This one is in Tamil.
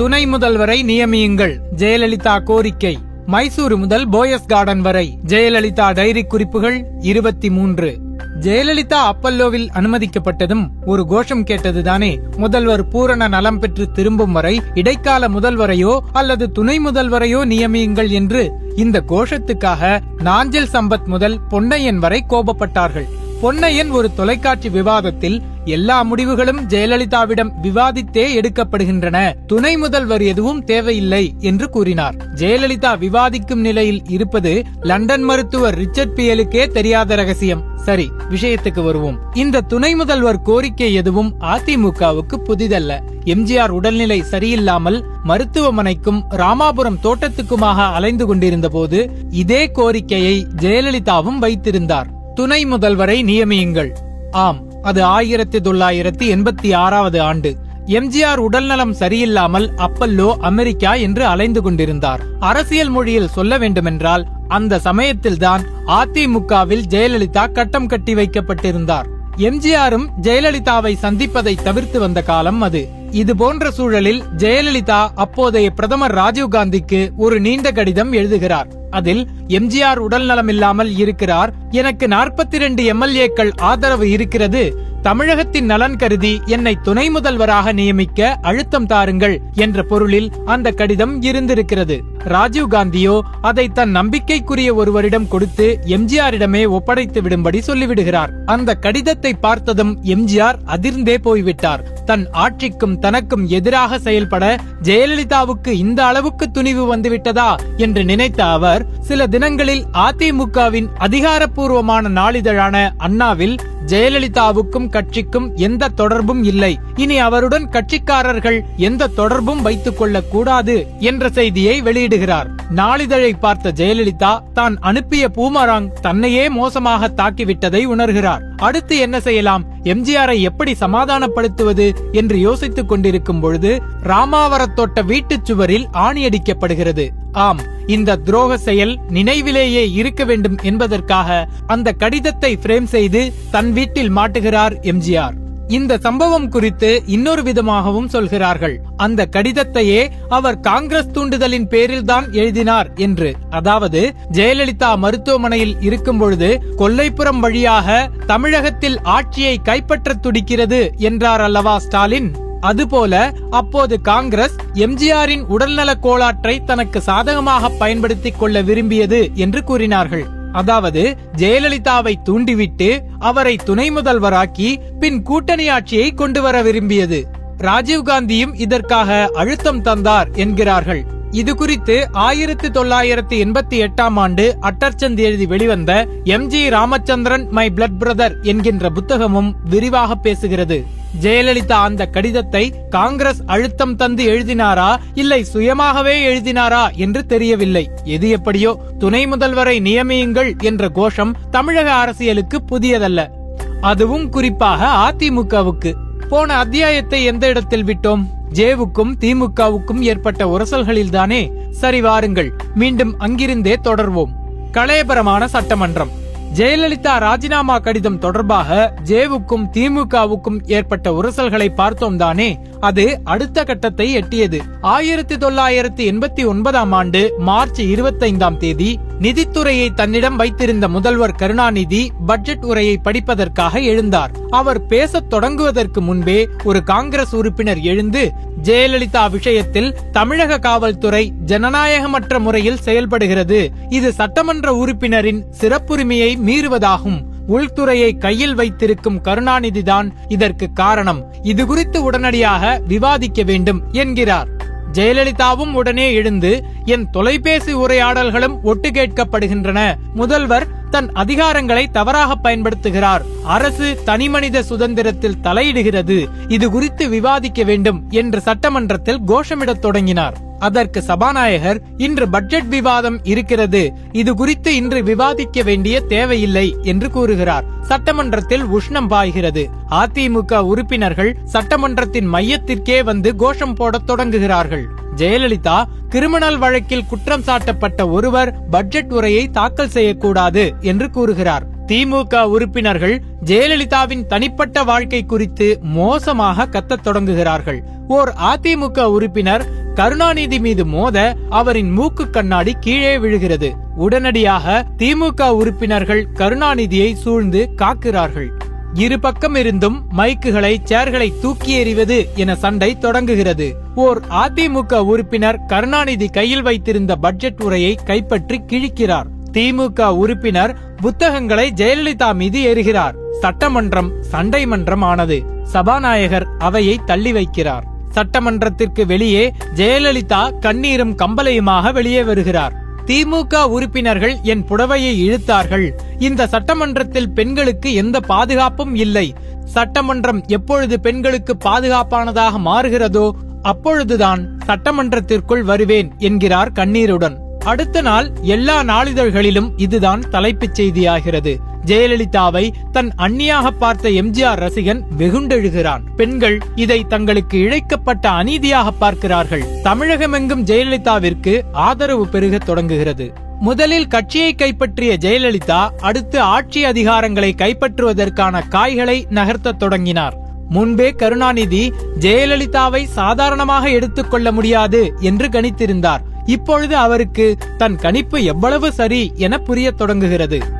துணை முதல்வரை நியமியுங்கள். ஜெயலலிதா கோரிக்கை. மைசூரு முதல் போயஸ் கார்டன் வரை. ஜெயலலிதா டைரி குறிப்புகள் இருபத்தி மூன்று ஜெயலலிதா அப்பல்லோவில் அனுமதிக்கப்பட்டதும் ஒரு கோஷம் கேட்டதுதானே. முதல்வர் பூரண நலம் பெற்று திரும்பும் வரை இடைக்கால முதல்வரையோ அல்லது துணை முதல்வரையோ நியமியுங்கள் என்று இந்த கோஷத்துக்காக நாஞ்சல் சம்பத் முதல் பொன்னையன் வரை கோபப்பட்டார்கள். பொன்னையன் ஒரு தொலைக்காட்சி விவாதத்தில் எல்லா முடிவுகளும் ஜெயலலிதாவிடம் விவாதித்தே எடுக்கப்படுகின்றன. துணை முதல்வர் எதுவும் தேவையில்லை என்று கூறினார். ஜெயலலிதா விவாதிக்கும் நிலையில் இருப்பது லண்டன் மருத்துவர் ரிச்சர்ட் பியலுக்கே தெரியாத ரகசியம். சரி விஷயத்துக்கு வருவோம். இந்த துணை முதல்வர் கோரிக்கை எதுவும் அதிமுகவுக்கு புதிதல்ல. எம்ஜிஆர் உடல்நிலை சரியில்லாமல் மருத்துவமனைக்கும் ராமாபுரம் தோட்டத்துக்குமாக அலைந்து கொண்டிருந்த போது இதே கோரிக்கையை ஜெயலலிதாவும் வைத்திருந்தார். துணை முதல்வரை நியமியுங்கள். ஆம். அது ஆயிரத்தி தொள்ளாயிரத்தி எண்பத்தி ஆறாவது ஆண்டு. எம்ஜிஆர் உடல்நலம் சரியில்லாமல் அப்பல்லோ அமெரிக்கா என்று அலைந்து கொண்டிருந்தார். அரசியல் மொழியில் சொல்ல வேண்டுமென்றால் அந்த சமயத்தில்தான் அதிமுகவில் ஜெயலலிதா கட்டம் கட்டி வைக்கப்பட்டிருந்தார். எம்ஜிஆரும் ஜெயலலிதாவை சந்திப்பதை தவிர்த்து வந்த காலம் அது. இது போன்ற சூழலில் ஜெயலலிதா அப்போதைய பிரதமர் ராஜீவ்காந்திக்கு ஒரு நீண்ட கடிதம் எழுதுகிறார். அதில் எம்ஜிஆர் உடல்நலம் இல்லாமல் இருக்கிறார் எனக்கு நாற்பத்தி ரெண்டு எம்எல்ஏக்கள் ஆதரவு இருக்கிறது தமிழகத்தின் நலன் கருதி என்னை துணை முதல்வராக நியமிக்க அழுத்தம் தாருங்கள் என்ற பொருளில் அந்த கடிதம் இருந்திருக்கிறது. ராஜீவ் காந்தியோ அதை தன் நம்பிக்கைக்குரிய ஒருவரிடம் கொடுத்து எம்ஜிஆரிடமே ஒப்படைத்து விடும்படி சொல்லிவிடுகிறார். அந்த கடிதத்தை பார்த்ததும் எம்ஜிஆர் அதிர்ந்தே போய்விட்டார். தன் ஆட்சிக்கும் தனக்கும் எதிராக செயல்பட ஜெயலலிதாவுக்கு இந்த அளவுக்கு துணிவு வந்துவிட்டதா என்று நினைத்த அவர் சில தினங்களில் அதிமுகவின் அதிகாரப்பூர்வமான நாளிதழான அண்ணாவில் ஜெயலலிதாவுக்கும் கட்சிக்கும் எந்த தொடர்பும் இல்லை. இனி அவருடன் கட்சிக்காரர்கள் எந்த தொடர்பும் வைத்துக் கொள்ளக் கூடாது என்ற செய்தியை வெளியிடுகிறார். நாளிதழை பார்த்த ஜெயலலிதா தான் அனுப்பிய பூமராங் தன்னையே மோசமாக தாக்கிவிட்டதை உணர்கிறார். அடுத்து என்ன செய்யலாம்? எம்ஜிஆரை எப்படி சமாதானப்படுத்துவது என்று யோசித்துக் கொண்டிருக்கும் பொழுது ராமாவரத்தோட்ட வீட்டுச் சுவரில் ஆணியடிக்கப்படுகிறது. ஆம் இந்த துரோக செயல் நினைவிலேயே இருக்க வேண்டும் என்பதற்காக அந்த கடிதத்தை பிரேம் செய்து தன் வீட்டில் மாட்டுகிறார் எம்ஜிஆர். இந்த சம்பவம் குறித்து இன்னொரு விதமாகவும் சொல்கிறார்கள். அந்த கடிதத்தையே அவர் காங்கிரஸ் தூண்டுதலின் பேரில்தான் எழுதினார் என்று. அதாவது ஜெயலலிதா மருத்துவமனையில் இருக்கும் பொழுது கொல்லைப்புறம் வழியாக தமிழகத்தில் ஆட்சியை கைப்பற்ற துடிக்கிறது என்றார் அல்லவா ஸ்டாலின்? அதுபோல அப்போது காங்கிரஸ் எம்ஜிஆரின் உடல்நலக் கோளாற்றை தனக்கு சாதகமாக பயன்படுத்திக் கொள்ள விரும்பியது என்று கூறினார்கள். அதாவது ஜெயலலிதாவை தூண்டிவிட்டு அவரை துணை முதல்வராக்கி பின் கூட்டணி ஆட்சியை கொண்டு வர விரும்பியது ராஜீவ்காந்தியும் இதற்காக அழுத்தம் தந்தார் என்கிறார்கள். இது குறித்து ஆயிரத்தி தொள்ளாயிரத்தி எண்பத்தி எட்டாம் ஆண்டு அட்டர்ச்சந்த் எழுதி வெளிவந்த M G Ramachandran my blood brother என்கின்ற புத்தகமும் விரிவாக பேசுகிறது. ஜெயலலிதா அந்த கடிதத்தை காங்கிரஸ் அழுத்தம் தந்து எழுதினாரா? இல்லை சுயமாகவே எழுதினாரா என்று தெரியவில்லை. எது எப்படியோ துணை முதல்வரை நியமியுங்கள் என்ற கோஷம் தமிழக அரசியலுக்கு புதியதல்ல. அதுவும் குறிப்பாக அதிமுகவுக்கு. போன அத்தியாயத்தை எந்த இடத்தில் விட்டோம்? ஜேவுக்கும் திமுகவுக்கும் ஏற்பட்ட உரசல்களில்தானே? சரி வாருங்கள். மீண்டும் அங்கிருந்தே தொடர்வோம். கலையபரமான சட்டமன்றம். ஜெயலலிதா ராஜினாமா கடிதம் தொடர்பாக ஜேவுக்கும் திமுகவுக்கும் ஏற்பட்ட உரசல்களை பார்த்தோம் தானே. அது அடுத்த கட்டத்தை எட்டியது. ஆயிரத்தி தொள்ளாயிரத்தி எண்பத்தி ஒன்பதாம் ஆண்டு மார்ச் இருபத்தைந்தாம் தேதி நிதித்துறையை தன்னிடம் வைத்திருந்த முதல்வர் கருணாநிதி பட்ஜெட் உரையை படிப்பதற்காக எழுந்தார். அவர் பேசத் தொடங்குவதற்கு முன்பே ஒரு காங்கிரஸ் உறுப்பினர் எழுந்து ஜெயலலிதா விஷயத்தில் தமிழக காவல்துறை ஜனநாயகமற்ற முறையில் செயல்படுகிறது. இது சட்டமன்ற உறுப்பினரின் சிறப்புரிமையை மீறுவதாகும். உள்துறையை கையில் வைத்திருக்கும் கருணாநிதிதான் இதற்கு காரணம். இது குறித்து உடனடியாக விவாதிக்க வேண்டும் என்கிறார். ஜெயலலிதாவும் உடனே எழுந்து என் தொலைபேசி உரையாடல்களும் ஒட்டு கேட்கப்படுகின்றன முதல்வர் தன் அதிகாரங்களை தவறாக பயன்படுத்துகிறார். அரசு தனிமனித சுதந்திரத்தில் தலையிடுகிறது. இது குறித்து விவாதிக்க வேண்டும் என்று சட்டமன்றத்தில் கோஷமிடத் தொடங்கினார். அதற்கு சபாநாயகர் இன்று பட்ஜெட் விவாதம் இருக்கிறது. இது குறித்து இன்று விவாதிக்க வேண்டிய தேவையில்லை என்று கூறுகிறார். சட்டமன்றத்தில் உஷ்ணம் பாய்கிறது. அதிமுக உறுப்பினர்கள் சட்டமன்றத்தின் மையத்திற்கே வந்து கோஷம் போடத் தொடங்குகிறார்கள். ஜெயலலிதா கிரிமினல் வழக்கில் குற்றம் சாட்டப்பட்ட ஒருவர் பட்ஜெட் உரையை தாக்கல் செய்யக்கூடாது என்று கூறுகிறார். திமுக உறுப்பினர்கள் ஜெயலலிதாவின் தனிப்பட்ட வாழ்க்கை குறித்து மோசமாக கத்தத் தொடங்குகிறார்கள். ஓர் அதிமுக உறுப்பினர் கருணாநிதி மீது மோத அவரின் மூக்கு கண்ணாடி கீழே விழுகிறது. உடனடியாக திமுக உறுப்பினர்கள் கருணாநிதியை சூழ்ந்து காக்கிறார்கள். இரு பக்கம் இருந்தும் மைக்குகளை சேர்களை தூக்கி எறிவது என சண்டை தொடங்குகிறது. ஓர் அதிமுக உறுப்பினர் கருணாநிதி கையில் வைத்திருந்த பட்ஜெட் உரையை கைப்பற்றி கிழிக்கிறார். திமுக உறுப்பினர் புத்தகங்களை ஜெயலலிதா மீது எறிகிறார். சட்டமன்றம் சண்டை மன்றம் ஆனது சபாநாயகர் அவையை தள்ளி வைக்கிறார். சட்டமன்றத்திற்கு வெளியே ஜெயலலிதா கண்ணீரும் கம்பலையுமாக வெளியே வருகிறார். திமுக உறுப்பினர்கள் என் புடவையை இழுத்தார்கள். இந்த சட்டமன்றத்தில் பெண்களுக்கு எந்த பாதுகாப்பும் இல்லை. சட்டமன்றம் எப்பொழுது பெண்களுக்கு பாதுகாப்பானதாக மாறுகிறதோ அப்பொழுதுதான் சட்டமன்றத்திற்குள் வருவேன் என்கிறார் கண்ணீருடன். அடுத்த நாள் எல்லா நாளிதழ்களிலும் இதுதான் தலைப்புச் செய்தியாகிறது. ஜெயலலிதாவை தன் அந்நியாக பார்த்த எம்ஜிஆர் ரசிகன் வெகுண்டெழுகிறான். பெண்கள் இதை தங்களுக்கு இழைக்கப்பட்ட அநீதியாக பார்க்கிறார்கள். தமிழகமெங்கும் ஜெயலலிதாவிற்கு ஆதரவு பெருக தொடங்குகிறது. முதலில் கட்சியை கைப்பற்றிய ஜெயலலிதா அடுத்து ஆட்சி அதிகாரங்களை கைப்பற்றுவதற்கான காய்களை நகர்த்தத் தொடங்கினார். முன்பே கருணாநிதி ஜெயலலிதாவை சாதாரணமாக எடுத்துக்கொள்ள முடியாது என்று கணித்திருந்தார். இப்பொழுது அவருக்கு தன் கணிப்பு எவ்வளவு சரி என புரியத் தொடங்குகிறது.